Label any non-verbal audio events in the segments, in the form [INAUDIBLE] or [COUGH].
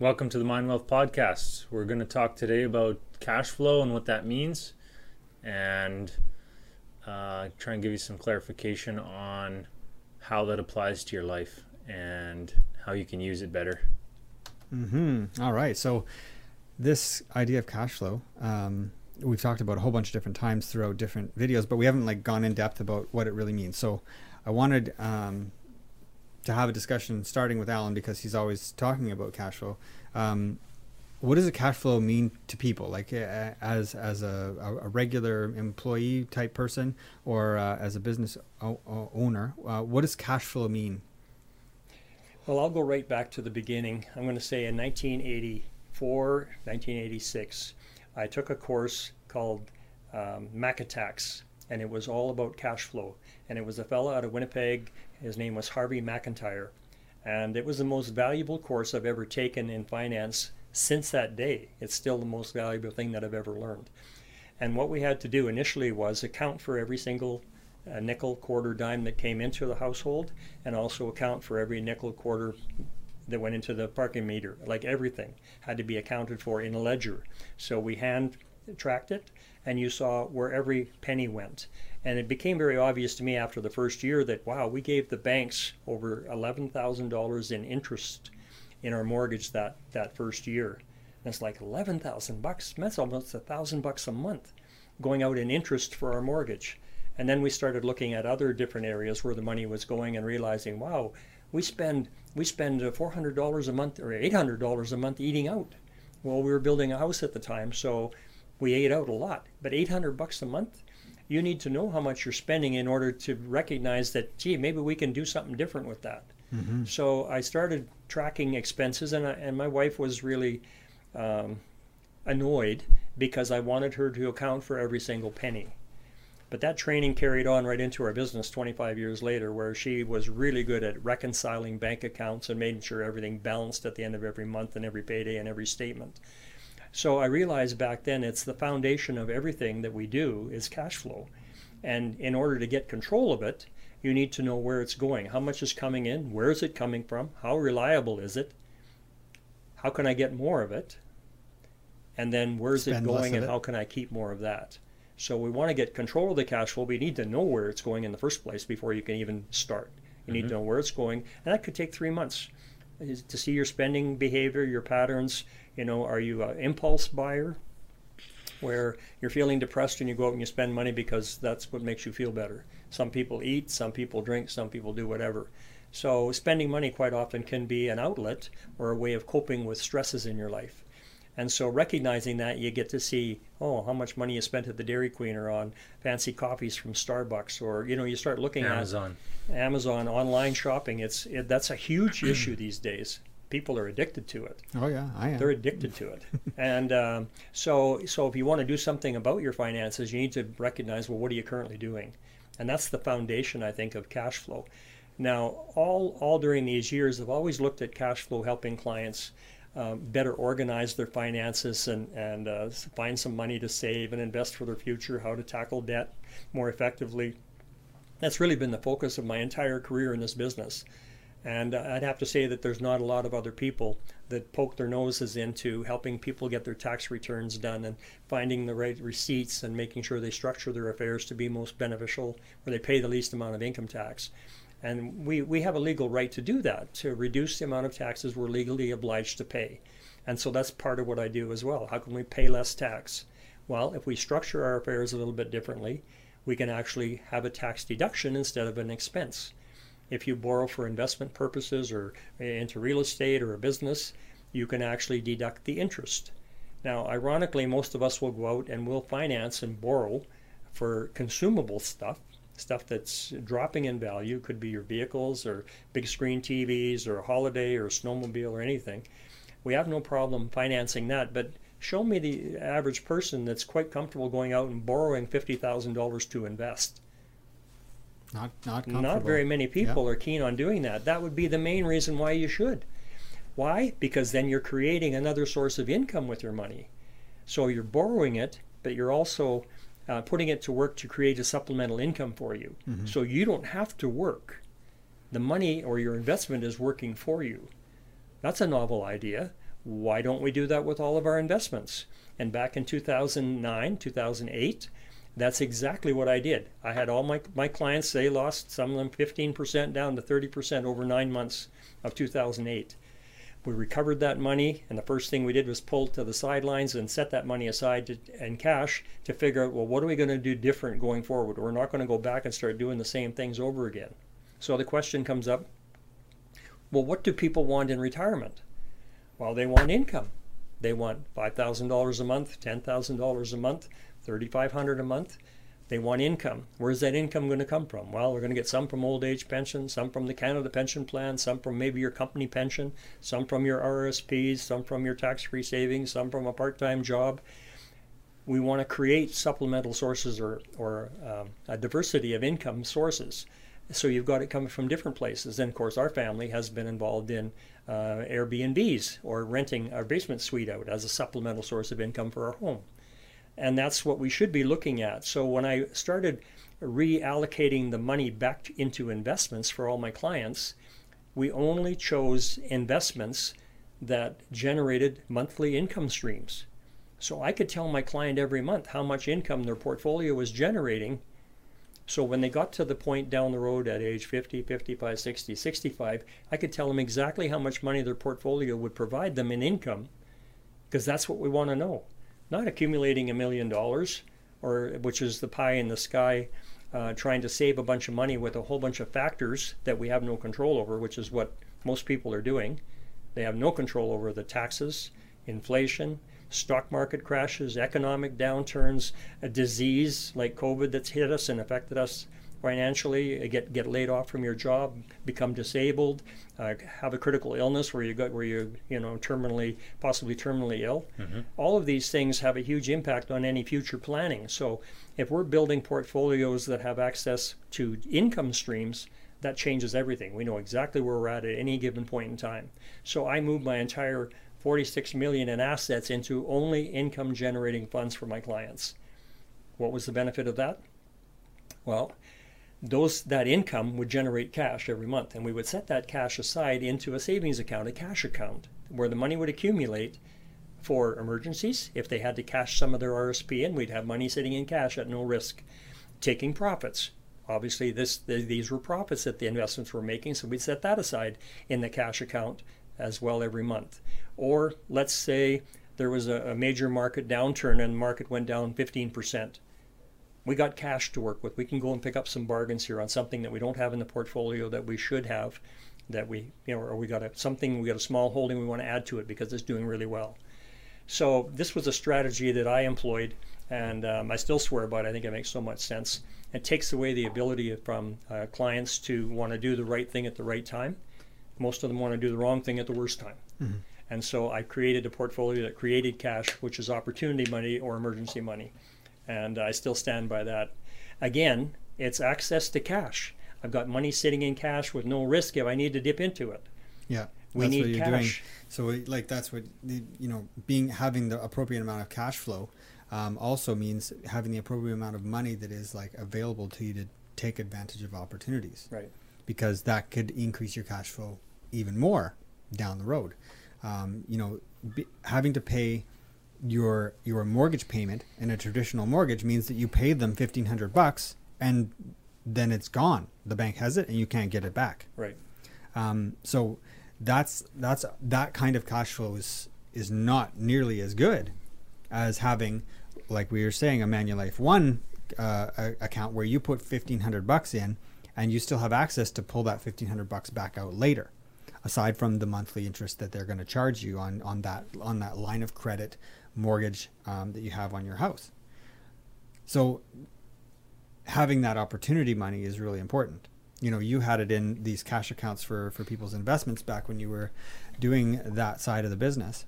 Welcome to the Mind Wealth Podcast. We're going to talk today about cash flow and what that means, and uh, try and give you some clarification on how that applies to your life and how you can use it better. Hmm. All right. So, this idea of cash flow, um, we've talked about a whole bunch of different times throughout different videos, but we haven't like gone in depth about what it really means. So, I wanted um, to have a discussion starting with Alan because he's always talking about cash flow. Um, what does a cash flow mean to people, like as as a, a, regular employee type person or uh, as a business o- owner? Uh, what does cash flow mean? Well, I'll go right back to the beginning. I'm going to say in 1984, 1986, I took a course called um, Attacks, and it was all about cash flow. And it was a fellow out of Winnipeg. His name was Harvey McIntyre. And it was the most valuable course I've ever taken in finance since that day. It's still the most valuable thing that I've ever learned. And what we had to do initially was account for every single uh, nickel, quarter, dime that came into the household, and also account for every nickel, quarter that went into the parking meter. Like everything had to be accounted for in a ledger. So we hand tracked it, and you saw where every penny went. And it became very obvious to me after the first year that, wow, we gave the banks over $11,000 in interest in our mortgage that, that first year. And it's like 11,000 bucks. That's almost a thousand bucks a month going out in interest for our mortgage. And then we started looking at other different areas where the money was going and realizing, wow, we spend we spend uh, $400 a month or $800 a month eating out. Well, we were building a house at the time, so we ate out a lot. But 800 bucks a month, you need to know how much you're spending in order to recognize that, gee, maybe we can do something different with that. Mm-hmm. So I started tracking expenses, and, I, and my wife was really um, annoyed because I wanted her to account for every single penny. But that training carried on right into our business 25 years later, where she was really good at reconciling bank accounts and making sure everything balanced at the end of every month and every payday and every statement. So I realized back then it's the foundation of everything that we do is cash flow. And in order to get control of it, you need to know where it's going. How much is coming in? Where is it coming from? How reliable is it? How can I get more of it? And then where's Spend it going and it. how can I keep more of that? So we want to get control of the cash flow. We need to know where it's going in the first place before you can even start. You mm-hmm. need to know where it's going, and that could take three months to see your spending behavior, your patterns. You know, are you an impulse buyer, where you're feeling depressed and you go out and you spend money because that's what makes you feel better? Some people eat, some people drink, some people do whatever. So spending money quite often can be an outlet or a way of coping with stresses in your life. And so recognizing that, you get to see, oh, how much money you spent at the Dairy Queen or on fancy coffees from Starbucks, or you know, you start looking Amazon. at Amazon Amazon online shopping. It's it, that's a huge [CLEARS THROAT] issue these days. People are addicted to it. Oh yeah, I am. They're addicted to it, [LAUGHS] and um, so so if you want to do something about your finances, you need to recognize, well, what are you currently doing? And that's the foundation, I think, of cash flow. Now, all, all during these years, I've always looked at cash flow helping clients um, better organize their finances and, and uh, find some money to save and invest for their future, how to tackle debt more effectively. That's really been the focus of my entire career in this business. And uh, I'd have to say that there's not a lot of other people that poke their noses into helping people get their tax returns done and finding the right receipts and making sure they structure their affairs to be most beneficial where they pay the least amount of income tax. And we, we have a legal right to do that, to reduce the amount of taxes we're legally obliged to pay. And so that's part of what I do as well. How can we pay less tax? Well, if we structure our affairs a little bit differently, we can actually have a tax deduction instead of an expense. If you borrow for investment purposes or into real estate or a business, you can actually deduct the interest. Now, ironically, most of us will go out and we'll finance and borrow for consumable stuff, stuff that's dropping in value, could be your vehicles or big screen TVs or a holiday or a snowmobile or anything. We have no problem financing that, but show me the average person that's quite comfortable going out and borrowing $50,000 to invest. Not not not very many people are keen on doing that. That would be the main reason why you should. Why? Because then you're creating another source of income with your money. So you're borrowing it, but you're also uh, putting it to work to create a supplemental income for you. Mm-hmm. So you don't have to work. The money or your investment is working for you. That's a novel idea. Why don't we do that with all of our investments? And back in 2009, 2008, that's exactly what I did. I had all my, my clients, they lost some of them 15% down to 30% over nine months of 2008. We recovered that money, and the first thing we did was pull to the sidelines and set that money aside to, in cash to figure out, well, what are we going to do different going forward? We're not going to go back and start doing the same things over again. So the question comes up well, what do people want in retirement? Well, they want income. They want $5,000 a month, $10,000 a month, 3,500 a month. They want income. Where's that income going to come from? Well, we're going to get some from old age pension, some from the Canada Pension Plan, some from maybe your company pension, some from your RSPs, some from your tax free savings, some from a part time job. We want to create supplemental sources or, or um, a diversity of income sources. So you've got it coming from different places. And of course, our family has been involved in uh, Airbnbs or renting our basement suite out as a supplemental source of income for our home. And that's what we should be looking at. So when I started reallocating the money back into investments for all my clients, we only chose investments that generated monthly income streams. So I could tell my client every month how much income their portfolio was generating so when they got to the point down the road at age 50, 55, 60, 65, I could tell them exactly how much money their portfolio would provide them in income because that's what we want to know. Not accumulating a million dollars or which is the pie in the sky uh, trying to save a bunch of money with a whole bunch of factors that we have no control over, which is what most people are doing. They have no control over the taxes, inflation, stock market crashes, economic downturns, a disease like COVID that's hit us and affected us financially, get get laid off from your job, become disabled, uh, have a critical illness where you got where you you know terminally possibly terminally ill. Mm-hmm. All of these things have a huge impact on any future planning. So if we're building portfolios that have access to income streams, that changes everything. We know exactly where we're at at any given point in time. So I move my entire 46 million in assets into only income generating funds for my clients. What was the benefit of that? Well, those that income would generate cash every month and we would set that cash aside into a savings account, a cash account where the money would accumulate for emergencies. If they had to cash some of their RSP in, we'd have money sitting in cash at no risk. Taking profits. Obviously, this these were profits that the investments were making, so we'd set that aside in the cash account as well every month. Or let's say there was a, a major market downturn and the market went down 15%. We got cash to work with. We can go and pick up some bargains here on something that we don't have in the portfolio that we should have, that we, you know, or we got a, something, we got a small holding we want to add to it because it's doing really well. So this was a strategy that I employed, and um, I still swear by it. I think it makes so much sense. It takes away the ability from uh, clients to want to do the right thing at the right time most of them want to do the wrong thing at the worst time. Mm-hmm. And so I created a portfolio that created cash, which is opportunity money or emergency money. And I still stand by that. Again, it's access to cash. I've got money sitting in cash with no risk if I need to dip into it. Yeah. We that's need what you're cash. doing. So like that's what you know being having the appropriate amount of cash flow um, also means having the appropriate amount of money that is like available to you to take advantage of opportunities. Right. Because that could increase your cash flow even more down the road. Um, you know, be, having to pay your your mortgage payment in a traditional mortgage means that you paid them fifteen hundred bucks and then it's gone. The bank has it and you can't get it back. Right. Um, so that's that's that kind of cash flow is is not nearly as good as having, like we were saying, a Manulife One uh, account where you put fifteen hundred bucks in and you still have access to pull that fifteen hundred bucks back out later aside from the monthly interest that they're going to charge you on, on that on that line of credit mortgage um, that you have on your house. So having that opportunity money is really important. You know, you had it in these cash accounts for for people's investments back when you were doing that side of the business.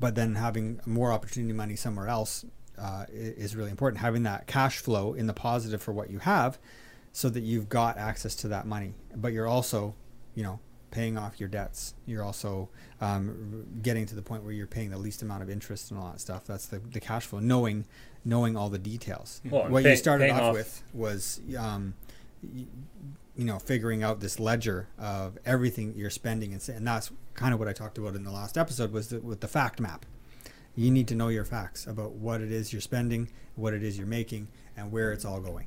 But then having more opportunity money somewhere else uh, is really important. Having that cash flow in the positive for what you have, so that you've got access to that money, but you're also, you know, paying off your debts. You're also um, getting to the point where you're paying the least amount of interest and all that stuff. That's the, the cash flow. Knowing knowing all the details. Well, what pay, you started off, off, with was um, y- you know figuring out this ledger of everything you're spending and, and that's kind of what I talked about in the last episode was the, with the fact map. You need to know your facts about what it is you're spending, what it is you're making, and where it's all going.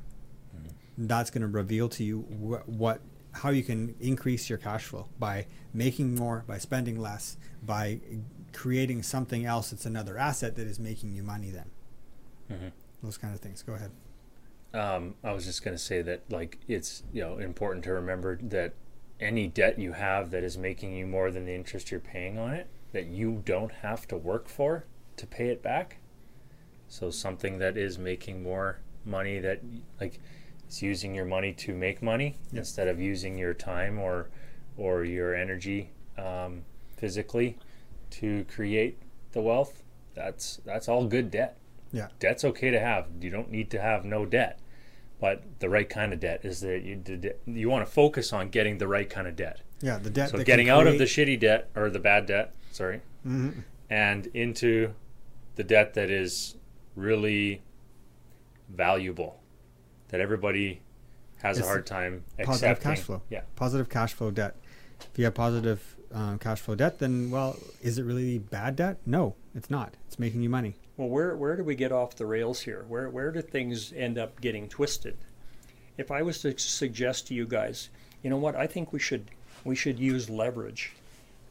That's going to reveal to you what, what how you can increase your cash flow by making more, by spending less, by creating something else that's another asset that is making you money. Then Mhm. those kind of things. Go ahead. Um, I was just going to say that, like, it's you know important to remember that any debt you have that is making you more than the interest you're paying on it, that you don't have to work for to pay it back. So something that is making more money that, like, it's using your money to make money instead of using your time or or your energy um, physically to create the wealth. That's that's all good debt Yeah. debt's okay to have. You don't need to have no debt, but the right kind of debt is that you you want to focus on getting the right kind of debt. Yeah. The debt. So getting out of the shitty debt or the bad debt, sorry, Mhm. and into the debt that is really valuable, that everybody has It's a hard time positive accepting. cash flow. Yeah, positive cash flow debt. If you have positive um, cash flow debt, then well, is it really bad debt? No, it's not. It's making you money. Well, where where do we get off the rails here? Where where do things end up getting twisted? If I was to suggest to you guys, you know what? I think we should we should use leverage,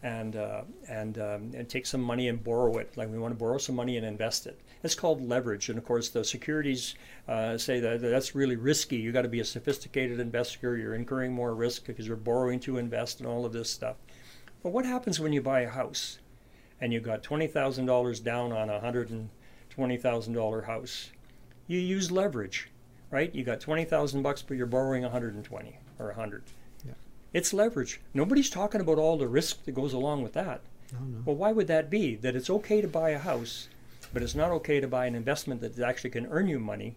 and uh, and um, and take some money and borrow it. Like we want to borrow some money and invest it. It's called leverage, and of course the securities uh, say that that's really risky. You've got to be a sophisticated investor. You're incurring more risk because you're borrowing to invest and all of this stuff. But what happens when you buy a house? and you've got twenty thousand dollars down on a hundred and twenty thousand dollar house, you use leverage, right? You got twenty thousand bucks, but you're borrowing a hundred and twenty or a hundred. Yeah. It's leverage. Nobody's talking about all the risk that goes along with that. Oh. Well, why would that be? That it's okay to buy a house, but it's not okay to buy an investment that actually can earn you money.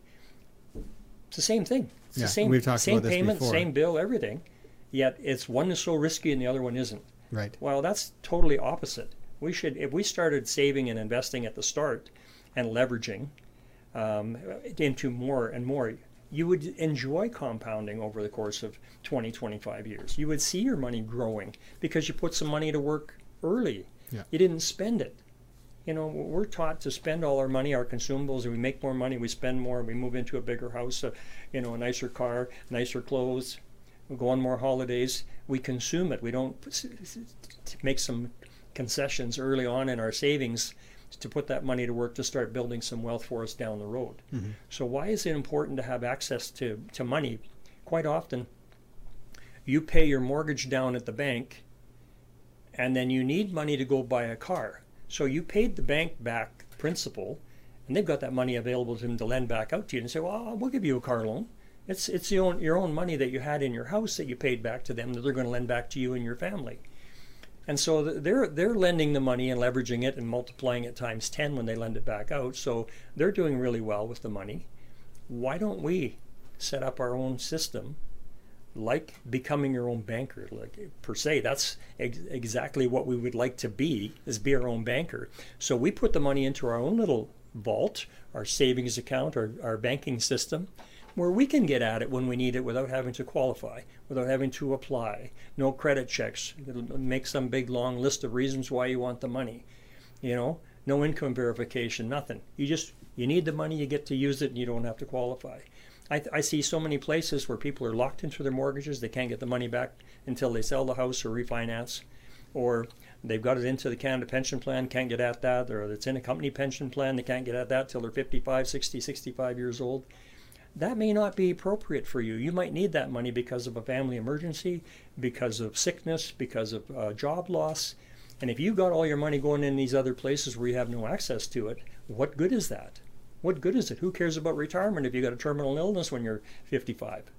It's the same thing. It's Yeah, the same, we've talked same about this payment, before. same bill, everything. Yet it's one is so risky and the other one isn't. Right. Well, that's totally opposite. We should, if we started saving and investing at the start and leveraging um, into more and more, you would enjoy compounding over the course of 20, 25 years. You would see your money growing because you put some money to work early. Yeah. You didn't spend it. You know, we're taught to spend all our money, our consumables, and we make more money, we spend more, we move into a bigger house, a, you know, a nicer car, nicer clothes, we go on more holidays. We consume it. We don't make some concessions early on in our savings to put that money to work to start building some wealth for us down the road. Mhm. So why is it important to have access to, to money? Quite often, you pay your mortgage down at the bank, and then you need money to go buy a car. So you paid the bank back principal, and they've got that money available to them to lend back out to you and say, "Well, we'll give you a car loan." It's it's your own, your own money that you had in your house that you paid back to them that they're going to lend back to you and your family. And so they're they're lending the money and leveraging it and multiplying it times 10 when they lend it back out. So they're doing really well with the money. Why don't we set up our own system like becoming your own banker. Like per se that's ex- exactly what we would like to be is be our own banker. So we put the money into our own little vault our savings account our, our banking system where we can get at it when we need it without having to qualify without having to apply. No credit checks. It'll make some big long list of reasons why you want the money you know? No income verification nothing. You just you need the money you get to use it and you don't have to qualify I, I see so many places where people are locked into their mortgages. They can't get the money back until they sell the house or refinance, or they've got it into the Canada pension plan, can't get at that, or it's in a company pension plan, they can't get at that till they're 55, 60, 65 years old. That may not be appropriate for you. You might need that money because of a family emergency, because of sickness, because of uh, job loss. And if you've got all your money going in these other places where you have no access to it, what good is that? What good is it? Who cares about retirement if you got a terminal illness when you're 55?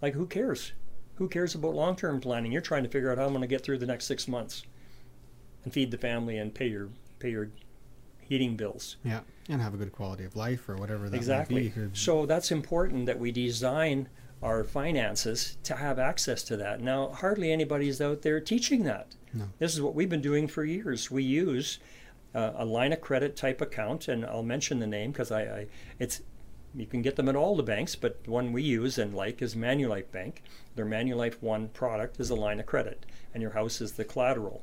Like, who cares? Who cares about long term planning? You're trying to figure out how I'm going to get through the next six months and feed the family and pay your pay your heating bills. Yeah, and have a good quality of life or whatever that Exactly. So that's important that we design our finances to have access to that. Now, hardly anybody's out there teaching that. No. This is what we've been doing for years. We use uh, a line of credit type account, and I'll mention the name because I, I, it's you can get them at all the banks, but the one we use and like is Manulife Bank. Their Manulife One product is a line of credit, and your house is the collateral.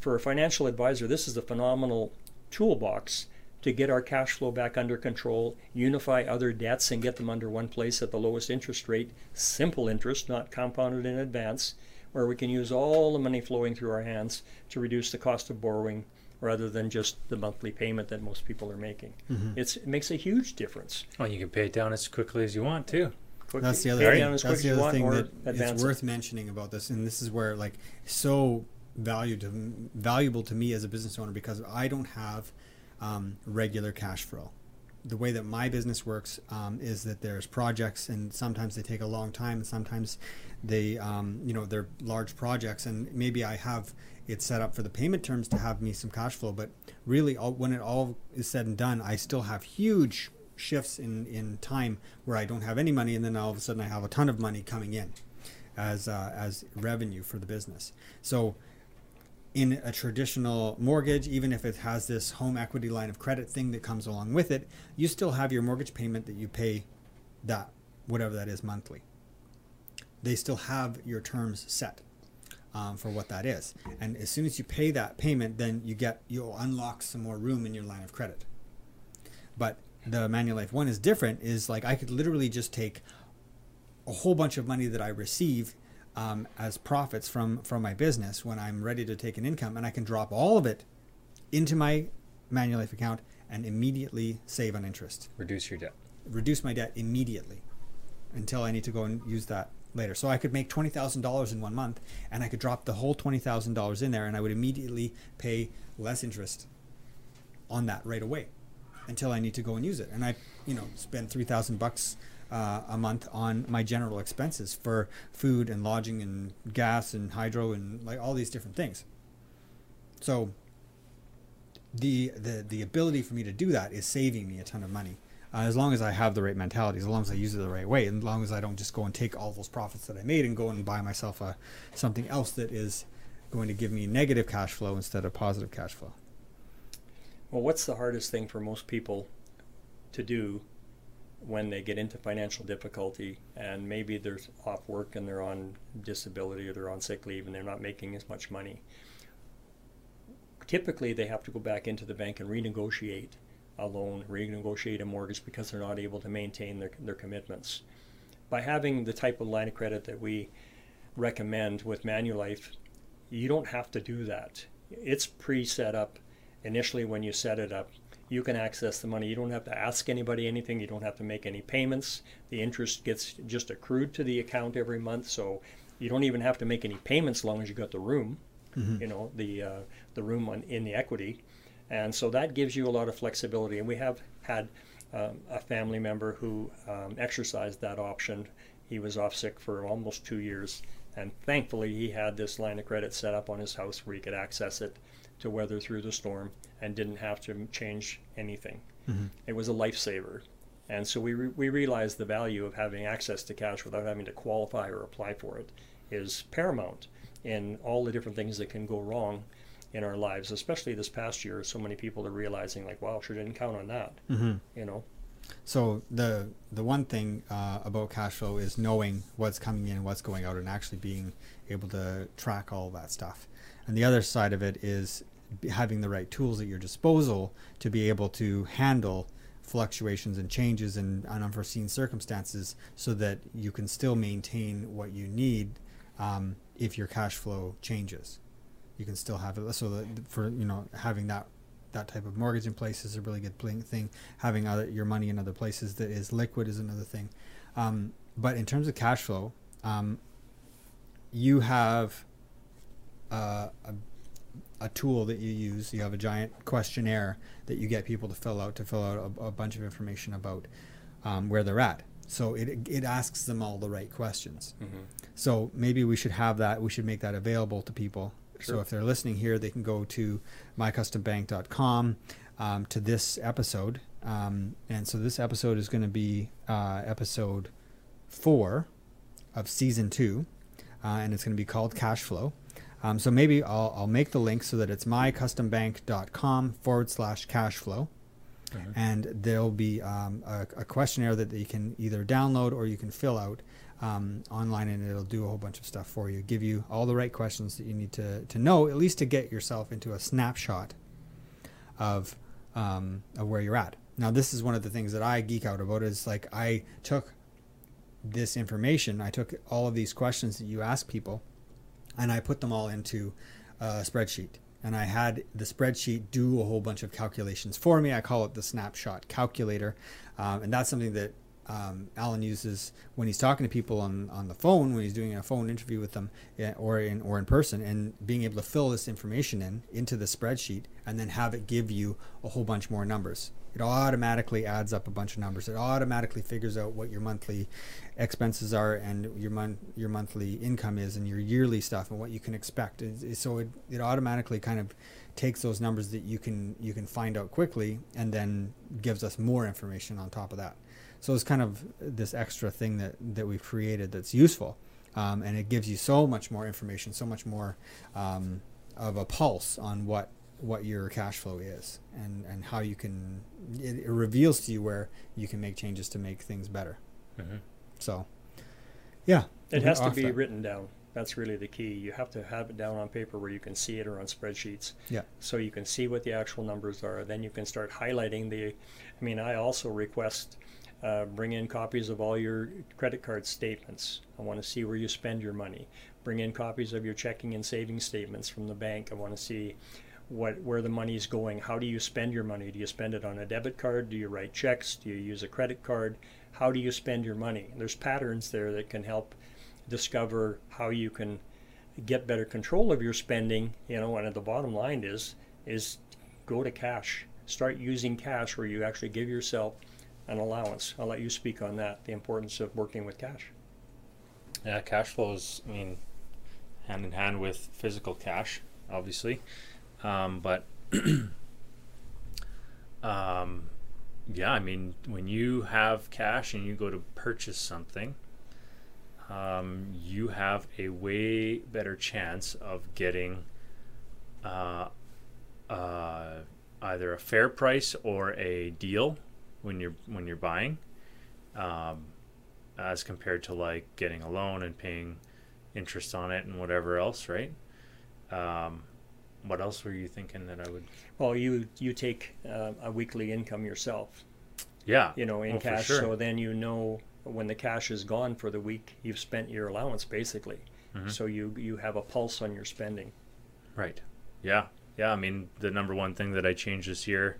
For a financial advisor, this is a phenomenal toolbox to get our cash flow back under control, unify other debts, and get them under one place at the lowest interest rate, simple interest, not compounded in advance, where we can use all the money flowing through our hands to reduce the cost of borrowing rather than just the monthly payment that most people are making. It's, it makes a huge difference. Oh, you can pay it down as quickly as you want too. Quick- That's the other thing. as That's the other thing that advance is it. worth mentioning about this, and this is where like so valued to, valuable to me as a business owner because I don't have um, regular cash flow. The way that my business works um, is that there's projects, and sometimes they take a long time, and sometimes they, um, you know, they're large projects, and maybe I have it set up for the payment terms to have me some cash flow, but really, all, when it all is said and done, I still have huge shifts in in time where I don't have any money, and then all of a sudden I have a ton of money coming in as uh, as revenue for the business. So in a traditional mortgage, even if it has this home equity line of credit thing that comes along with it, you still have your mortgage payment that you pay that whatever that is monthly. They still have your terms set um, for what that is, and as soon as you pay that payment, then you get you'll unlock some more room in your line of credit. But the Manulife one is different. Is like I could literally just take a whole bunch of money that I receive um, as profits from from my business when I'm ready to take an income, and I can drop all of it into my Manulife account and immediately save on interest, Reduce your debt. reduce my debt immediately until I need to go and use that later. So I could make twenty thousand dollars in one month, and I could drop the whole twenty thousand dollars in there, and I would immediately pay less interest on that right away until I need to go and use it. And I, you know, spend three thousand bucks uh, a month on my general expenses for food and lodging and gas and hydro and like all these different things. So the the the ability for me to do that is saving me a ton of money. Uh, as long as I have the right mentality, as long as I use it the right way, and as long as I don't just go and take all those profits that I made and go and buy myself a something else that is going to give me negative cash flow instead of positive cash flow. Well, what's the hardest thing for most people to do when they get into financial difficulty and maybe they're off work and they're on disability or they're on sick leave and they're not making as much money? Typically, they have to go back into the bank and renegotiate a loan, renegotiate a mortgage because they're not able to maintain their, their commitments. By having the type of line of credit that we recommend with Manulife, you don't have to do that. It's pre set up initially when you set it up. You can access the money. You don't have to ask anybody anything. You don't have to make any payments. The interest gets just accrued to the account every month so you don't even have to make any payments as long as you got the room you know the uh, the room on, in the equity and so that gives you a lot of flexibility. And we have had um, a family member who um, exercised that option. He was off sick for almost two years. And thankfully he had this line of credit set up on his house where he could access it to weather through the storm and didn't have to change anything. It was a lifesaver. And so we, re- we realized the value of having access to cash without having to qualify or apply for it is paramount in all the different things that can go wrong in our lives, especially this past year. So many people are realizing, like, wow, sure didn't count on that. Mm-hmm. You know, So the the one thing uh, about cash flow is knowing what's coming in, what's going out, and actually being able to track all that stuff. And the other side of it is having the right tools at your disposal to be able to handle fluctuations and changes and unforeseen circumstances, so that you can still maintain what you need um, if your cash flow changes. You can still have it. So that for you know having that that type of mortgage in place is a really good thing. Having other, your money in other places that is liquid is another thing. Um, but in terms of cash flow, um, you have uh, a, a tool that you use. You have a giant questionnaire that you get people to fill out to fill out a, a bunch of information about um, where they're at. So it it asks them all the right questions. So maybe we should have that. We should make that available to people. So if they're listening here, they can go to mycustombank.com um, to this episode. Um, and so this episode is going to be uh, episode four of season two, uh, and it's going to be called Cash Flow. Um, so maybe I'll, I'll make the link so that it's mycustombank.com forward slash cash flow. Mhm. and there'll be um, a, a questionnaire that you can either download or you can fill out um, online, and it'll do a whole bunch of stuff for you, give you all the right questions that you need to to know, at least to get yourself into a snapshot of um, of where you're at. Now, this is one of the things that I geek out about. Is like I took this information, I took all of these questions that you ask people, and I put them all into a spreadsheet. And I had the spreadsheet do a whole bunch of calculations for me. I call it the snapshot calculator, um, and that's something that um, Alan uses when he's talking to people on, on the phone, when he's doing a phone interview with them, yeah, or in or in person, and being able to fill this information in into the spreadsheet, and then have it give you a whole bunch more numbers. It automatically adds up a bunch of numbers. It automatically figures out what your monthly expenses are and your mon- your monthly income is and your yearly stuff and what you can expect. It- it- so it, it automatically kind of takes those numbers that you can you can find out quickly and then gives us more information on top of that. So it's kind of this extra thing that that we've created that's useful, um, and it gives you so much more information, so much more um, of a pulse on what what your cash flow is and and how you can. It, it reveals to you where you can make changes to make things better. Mhm. So, yeah, It has to be that. written down. That's really the key. You have to have it down on paper where you can see it or on spreadsheets. Yeah. So you can see what the actual numbers are. Then you can start highlighting the. I mean, I also request uh, bring in copies of all your credit card statements. I want to see where you spend your money. Bring in copies of your checking and savings statements from the bank. I want to see what where the money is going. How do you spend your money? Do you spend it on a debit card? Do you write checks? Do you use a credit card? How do you spend your money? There's patterns there that can help discover how you can get better control of your spending. You know, and the bottom line is is go to cash. Start using cash where you actually give yourself an allowance. I'll let you speak on that. The importance of working with cash. Yeah, cash flow is, I mean, hand in hand with physical cash, obviously. Um, but, [CLEARS THROAT] um, yeah, I mean, when you have cash and you go to purchase something, um, you have a way better chance of getting uh, uh, either a fair price or a deal when you're when you're buying. Um, as compared to like getting a loan and paying interest on it and whatever else, right? Um, what else were you thinking that I would? Well, you you take uh, a weekly income yourself, Yeah, you know, in Oh, for cash. sure. So then you know when the cash is gone for the week, you've spent your allowance basically. Mhm. So you you have a pulse on your spending. right. Yeah, yeah. I mean, the number one thing that I changed this year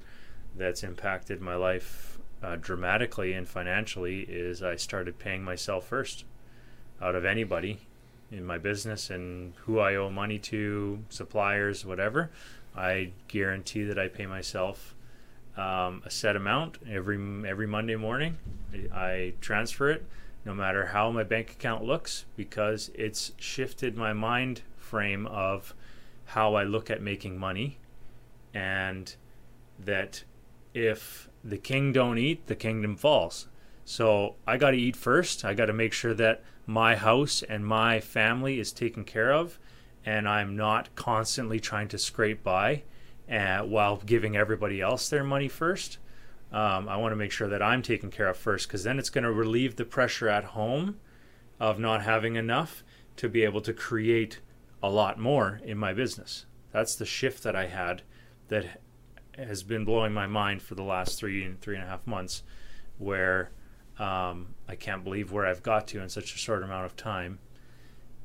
that's impacted my life uh, dramatically and financially is I started paying myself first out of anybody in my business and who I owe money to, suppliers, whatever. I guarantee that I pay myself um, a set amount every every Monday morning. I transfer it, no matter how my bank account looks, because it's shifted my mind frame of how I look at making money, and that if the king don't eat, the kingdom falls. So I got to eat first. I got to make sure that my house and my family is taken care of, and I'm not constantly trying to scrape by uh, while giving everybody else their money first. Um, I want to make sure that I'm taken care of first because then it's going to relieve the pressure at home of not having enough to be able to create a lot more in my business. That's the shift that I had that has been blowing my mind for the last three and three and a half months, where um, I can't believe where I've got to in such a short amount of time,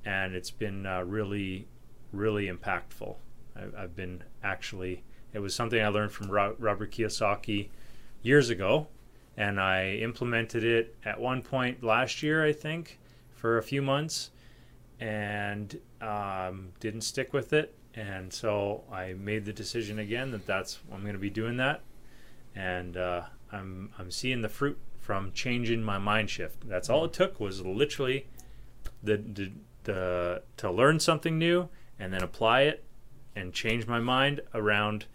and it's been uh, really, really impactful. I, I've been actually. It was something I learned from Robert Kiyosaki years ago, and I implemented it at one point last year, I think, for a few months, and um, didn't stick with it. And so I made the decision again that that's I'm going to be doing that, and uh, I'm I'm seeing the fruit from changing my mind shift. That's all it took was literally the the, the to learn something new and then apply it and change my mind around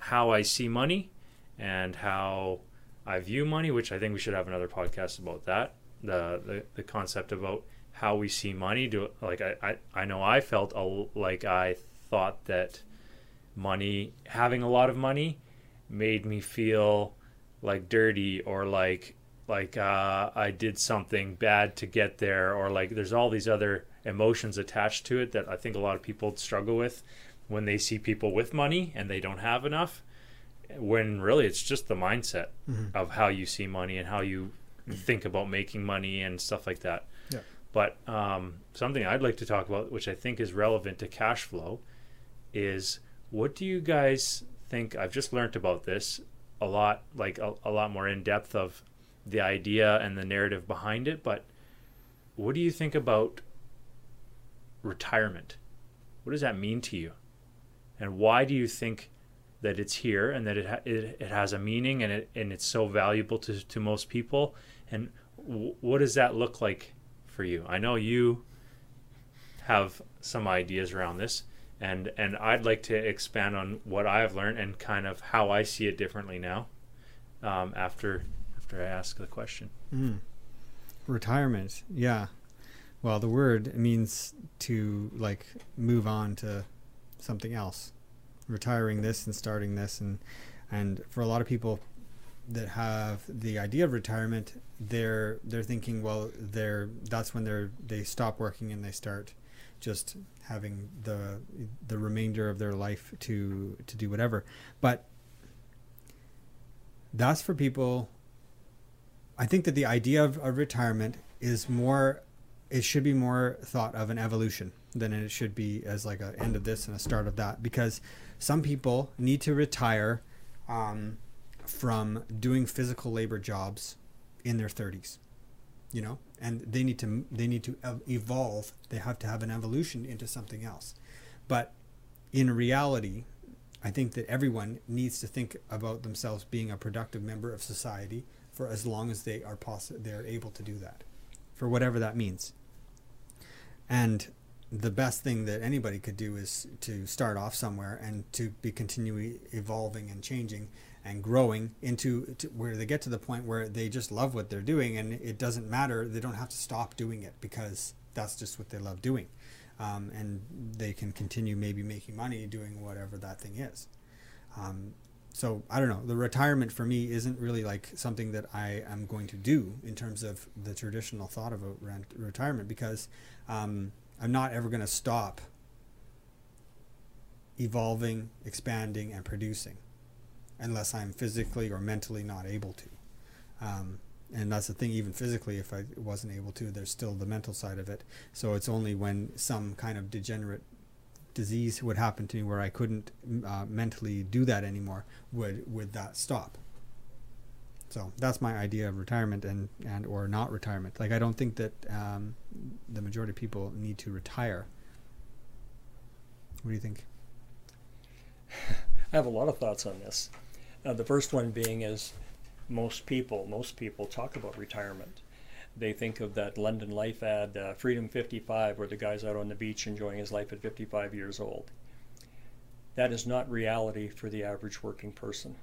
how I see money and how I view money, which I think we should have another podcast about that. The the, the concept about how we see money. Do like I, I, I know I felt a, like I thought that money having a lot of money made me feel like dirty or like like uh, I did something bad to get there or like there's all these other emotions attached to it that I think a lot of people struggle with when they see people with money and they don't have enough when really it's just the mindset Mm-hmm. of how you see money and how you think about making money and stuff like that. Yeah. But um, something I'd like to talk about, which I think is relevant to cash flow, is what do you guys think? I've just learned about this a lot, like a, a lot more in depth of the idea and the narrative behind it. But what do you think about retirement? What does that mean to you? And why do you think that it's here and that it ha- it, it has a meaning and it and it's so valuable to to most people? And w- what does that look like for you? I know you have some ideas around this and and I'd like to expand on what I've learned and kind of how I see it differently now um, after after I ask the question. Mm. Retirement, yeah. Well, the word means to like move on to something else, retiring this and starting this, and and for a lot of people that have the idea of retirement, they're they're thinking, well, they're that's when they're they stop working and they start just having the the remainder of their life to to do whatever, but that's for people I think that the idea of, of retirement is more, it should be more thought of an evolution than it should be as like an end of this and a start of that. Because some people need to retire um, from doing physical labor jobs in their 30s, you know, and they need to they need to evolve. They have to have an evolution into something else. But in reality, I think that everyone needs to think about themselves being a productive member of society for as long as they are poss- they're able to do that, for whatever that means. And the best thing that anybody could do is to start off somewhere and to be continually evolving and changing and growing into to where they get to the point where they just love what they're doing and it doesn't matter they don't have to stop doing it because that's just what they love doing um, and they can continue maybe making money doing whatever that thing is um, so I don't know. The retirement for me isn't really like something that I am going to do in terms of the traditional thought of a rent, retirement because um, I'm not ever going to stop evolving, expanding, and producing unless I'm physically or mentally not able to. Um, and that's the thing, even physically, if I wasn't able to, there's still the mental side of it. So it's only when some kind of degenerate disease would happen to me where I couldn't uh, mentally do that anymore would would that stop. So that's my idea of retirement and and or not retirement. Like I don't think that um, the majority of people need to retire. What do you think? [SIGHS] I have a lot of thoughts on this. Uh, the first one being is most people, most people talk about retirement. They think of that London Life ad, uh, Freedom 55, where the guy's out on the beach enjoying his life at 55 years old. That is not reality for the average working person.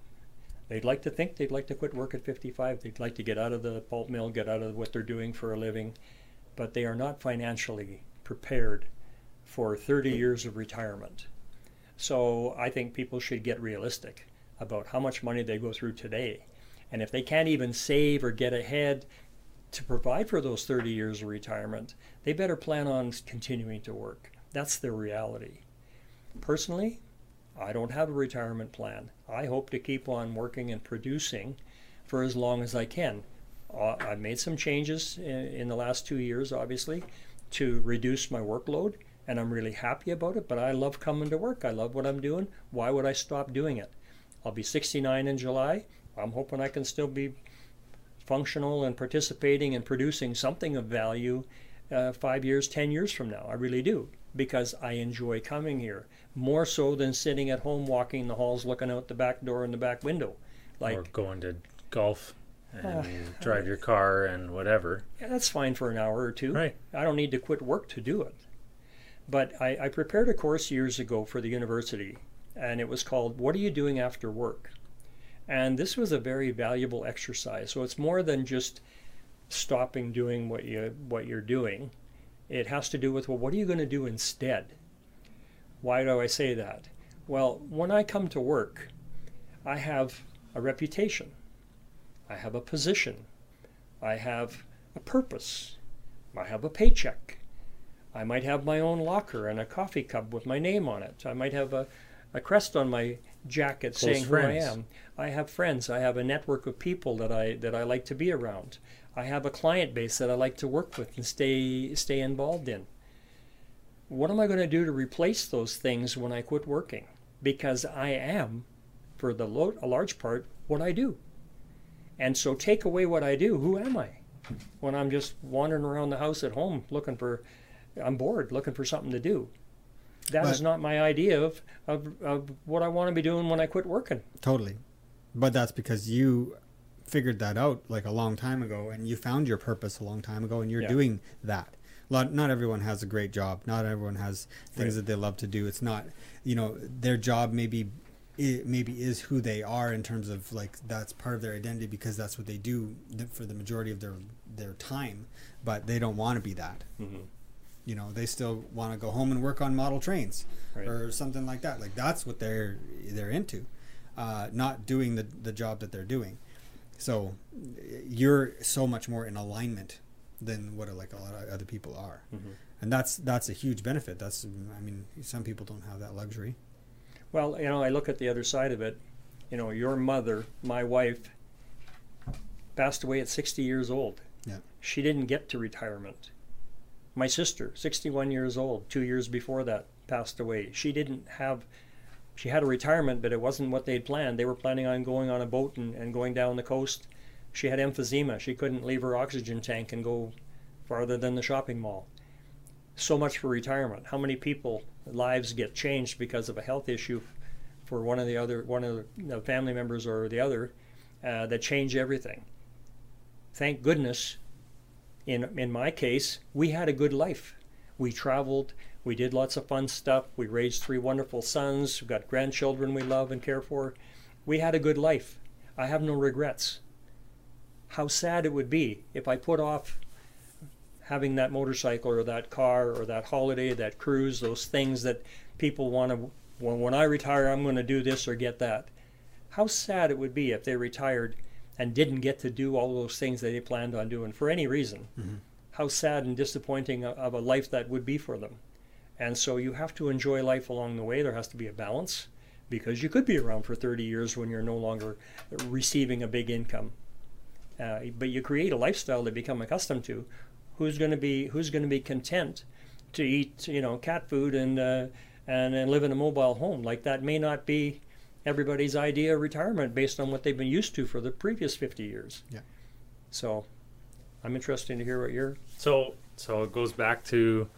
They'd like to think they'd like to quit work at 55. They'd like to get out of the pulp mill, get out of what they're doing for a living, but they are not financially prepared for 30 years of retirement. So I think people should get realistic about how much money they go through today. And if they can't even save or get ahead to provide for those 30 years of retirement, they better plan on continuing to work. That's their reality. Personally, I don't have a retirement plan. I hope to keep on working and producing for as long as I can. Uh, I've made some changes in, in the last two years, obviously, to reduce my workload, and I'm really happy about it. But I love coming to work. I love what I'm doing. Why would I stop doing it? I'll be 69 in July. I'm hoping I can still be functional and participating and producing something of value uh, five years, ten years from now. I really do because I enjoy coming here more so than sitting at home walking the halls looking out the back door and the back window. Like or going to golf and Uh, drive your car and whatever. yeah, that's fine for an hour or two. Right. I don't need to quit work to do it. But I, I prepared a course years ago for the university, and it was called What Are You Doing After Work? And this was a very valuable exercise. So it's more than just stopping doing what you what you're doing. It has to do with well, what are you going to do instead? Why do I say that? Well, when I come to work, I have a reputation. I have a position. I have a purpose. I have a paycheck. I might have my own locker and a coffee cup with my name on it. I might have a, a crest on my jacket Close saying friends. who I am. I have friends. I have a network of people that I that I like to be around. I have a client base that I like to work with and stay stay involved in. What am I going to do to replace those things when I quit working? Because I am, for the lo- a large part, what I do. And so take away what I do. Who am I? When I'm just wandering around the house at home looking for, I'm bored, looking for something to do. That is But- not my idea of, of, of what I want to be doing when I quit working. Totally. But that's because you figured that out like a long time ago and you found your purpose a long time ago and you're Yeah. doing that. Lot- Not everyone has a great job. Not everyone has things Right. that they love to do. It's not, you know, their job maybe it maybe is who they are in terms of like that's part of their identity because that's what they do for the majority of their their time, but they don't want to be that. Mhm. You know, they still want to go home and work on model trains Right. or something like that. Like that's what they're they're into, uh, not doing the the job that they're doing. So you're so much more in alignment than what like a lot of other people are, Mhm. and that's that's a huge benefit. That's I mean, some people don't have that luxury. Well, you know, I look at the other side of it. You know, your mother, my wife, passed away at 60 years old. Yeah. She didn't get to retirement. My sister, 61 years old, two years before that, passed away. She didn't have, she had a retirement, but it wasn't what they'd planned. They were planning on going on a boat and, and going down the coast. She had emphysema. She couldn't leave her oxygen tank and go farther than the shopping mall. So much for retirement. How many people lives get changed because of a health issue for one of the other one of the family members or the other uh, that change everything. Thank goodness. In in my case, we had a good life. We traveled. We did lots of fun stuff. We raised three wonderful sons. We've got grandchildren we love and care for. We had a good life. I have no regrets. How sad it would be if I put off having that motorcycle or that car or that holiday, that cruise, those things that people want to. When, when I retire, I'm going to do this or get that. How sad it would be if they retired and didn't get to do all those things that they planned on doing for any reason. Mhm. How sad and disappointing of- a life that would be for them. And so you have to enjoy life along the way. There has to be a balance because you could be around for 30 years when you're no longer receiving a big income. Uh, but you create a lifestyle they become accustomed to. Who's going to be Who's going to be content to eat, you know, cat food and uh, and and live in a mobile home? Like that may not be everybody's idea of retirement based on what they've been used to for the previous 50 years. Yeah. So, I'm interested to hear what you're. So so it goes back to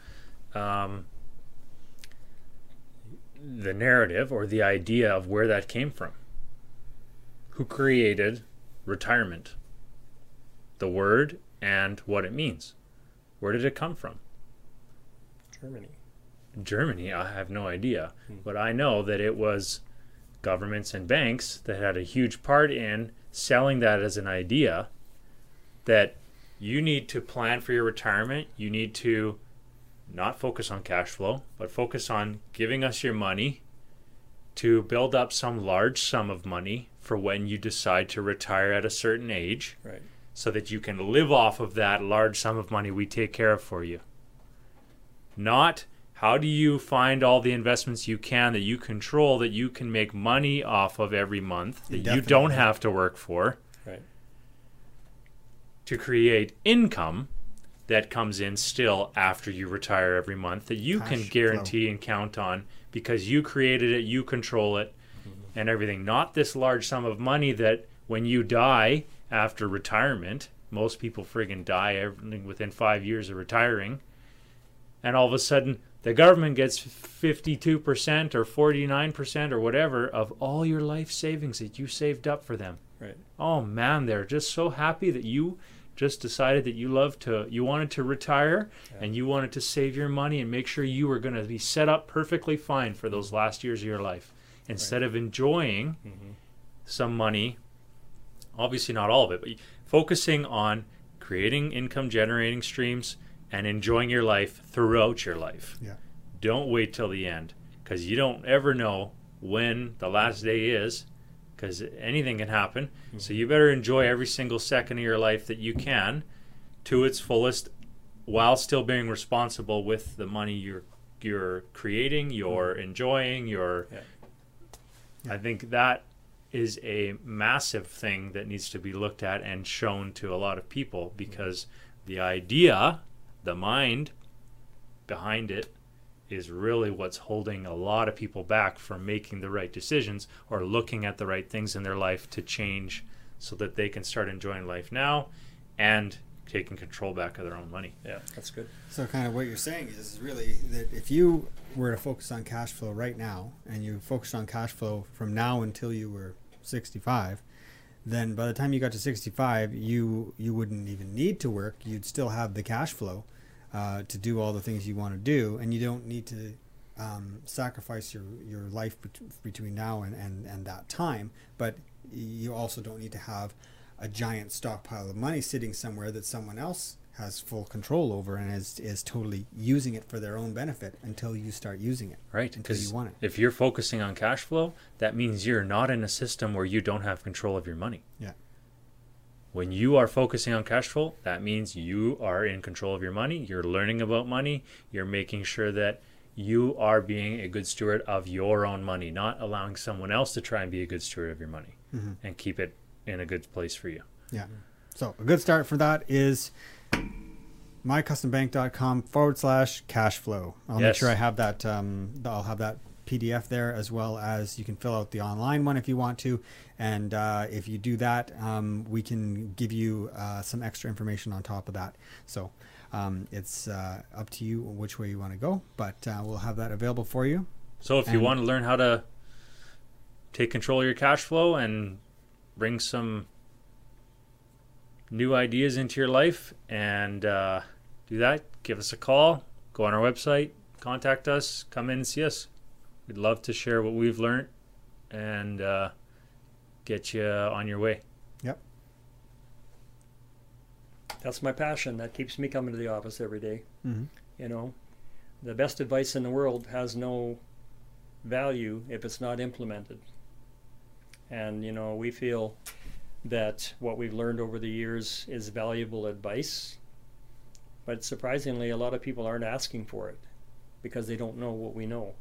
um, the narrative or the idea of where that came from. Who created retirement? The word and what it means. Where did it come from? Germany. Germany, I have no idea. Hmm. But I know that it was governments and banks that had a huge part in selling that as an idea that you need to plan for your retirement. You need to not focus on cash flow, but focus on giving us your money to build up some large sum of money for when you decide to retire at a certain age Right. so that you can live off of that large sum of money we take care of for you. Not how do you find all the investments you can that you control that you can make money off of every month that you don't have to work for Right. to create income that comes in still after you retire every month that you can Cash guarantee and count on because you created it, you control it, mm-hmm. and everything. Not this large sum of money that when you die after retirement, most people friggin' die everything within five years of retiring, and all of a sudden the government gets 52% or 49% or whatever of all your life savings that you saved up for them Right. oh man they're just so happy that you just decided that you love to you wanted to retire Yeah. and you wanted to save your money and make sure you were going to be set up perfectly fine for those last years of your life instead of enjoying Mm-hmm. some money obviously not all of it but focusing on creating income generating streams and enjoying your life throughout your life Yeah. don't wait till the end because you don't ever know when the last day is because anything can happen. Mm-hmm. So you better enjoy every single second of your life that you can to its fullest while still being responsible with the money you're you're creating, you're mm-hmm. enjoying, you're Yeah. I think that is a massive thing that needs to be looked at and shown to a lot of people because the idea, the mind behind it is really what's holding a lot of people back from making the right decisions or looking at the right things in their life to change so that they can start enjoying life now and taking control back of their own money. Yeah, that's good. So, kind of what you're saying is really that if you were to focus on cash flow right now, and you focused on cash flow from now until you were 65, then by the time you got to 65, you you wouldn't even need to work. You'd still have the cash flow uh, to do all the things you want to do, and you don't need to um, sacrifice your your life bet- between now and, and and that time. But you also don't need to have a giant stockpile of money sitting somewhere that someone else has full control over and is is totally using it for their own benefit until you start using it. Right? Until you want it. if you're focusing on cash flow, that means you're not in a system where you don't have control of your money. Yeah. When you are focusing on cash flow, that means you are in control of your money. You're learning about money. You're making sure that you are being a good steward of your own money, not allowing someone else to try and be a good steward of your money Mhm. and keep it in a good place for you. Yeah. So a good start for that is mycustombank.com forward slash cash flow. I'll make sure I have that. Um, I'll have that PDF there as well as you can fill out the online one if you want to. And uh, if you do that, um, we can give you uh, some extra information on top of that. So um, it's uh, up to you which way you want to go, but uh, we'll have that available for you. So if you want to learn how to take control of your cash flow and bring some new ideas into your life and uh, do that, give us a call, go on our website, contact us, come in and see us. We'd love to share what we've learned and uh, get you on your way. Yep. That's my passion. That keeps me coming to the office every day. Mm-hmm. You know, the best advice in the world has no value if it's not implemented. And, you know, we feel that what we've learned over the years is valuable advice. But surprisingly, a lot of people aren't asking for it because they don't know what we know.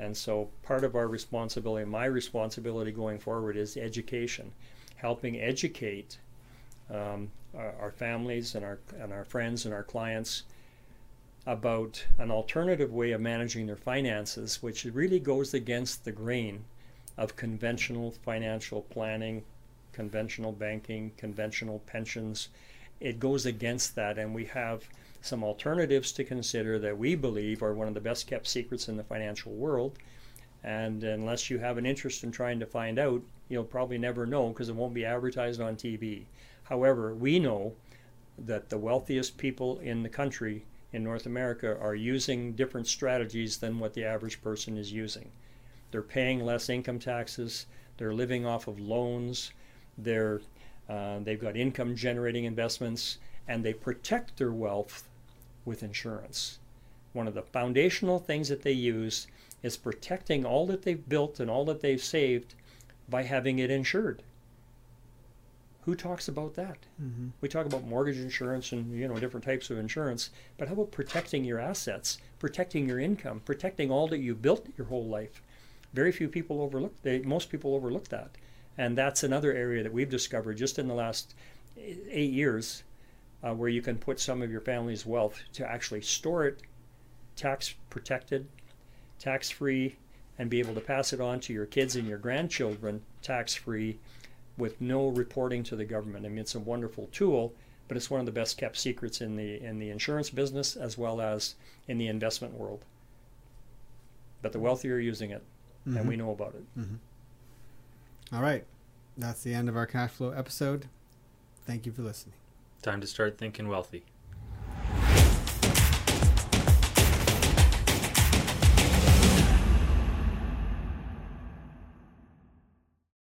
And so part of our responsibility, my responsibility going forward, is education, helping educate um, our, our families and our and our friends and our clients about an alternative way of managing their finances, which really goes against the grain of conventional financial planning, conventional banking, conventional pensions. It goes against that, and we have some alternatives to consider that we believe are one of the best kept secrets in the financial world. And unless you have an interest in trying to find out, you'll probably never know because it won't be advertised on TV. However, we know that the wealthiest people in the country in North America are using different strategies than what the average person is using. They're paying less income taxes, they're living off of loans, they're, uh, they've got income generating investments, and they protect their wealth with insurance. One of the foundational things that they use is protecting all that they've built and all that they've saved by having it insured. Who talks about that? Mm-hmm. We talk about mortgage insurance and you know different types of insurance, but how about protecting your assets, protecting your income, protecting all that you built your whole life? Very few people overlook. They, most people overlook that, and that's another area that we've discovered just in the last eight years, uh, where you can put some of your family's wealth to actually store it, tax protected, tax free, and be able to pass it on to your kids and your grandchildren tax free with no reporting to the government. I mean, it's a wonderful tool, but it's one of the best kept secrets in the in the insurance business as well as in the investment world. But the wealthy are using it, and we know about it. Mm-hmm. All right. That's the end of our cash flow episode. Thank you for listening. Time to start thinking wealthy.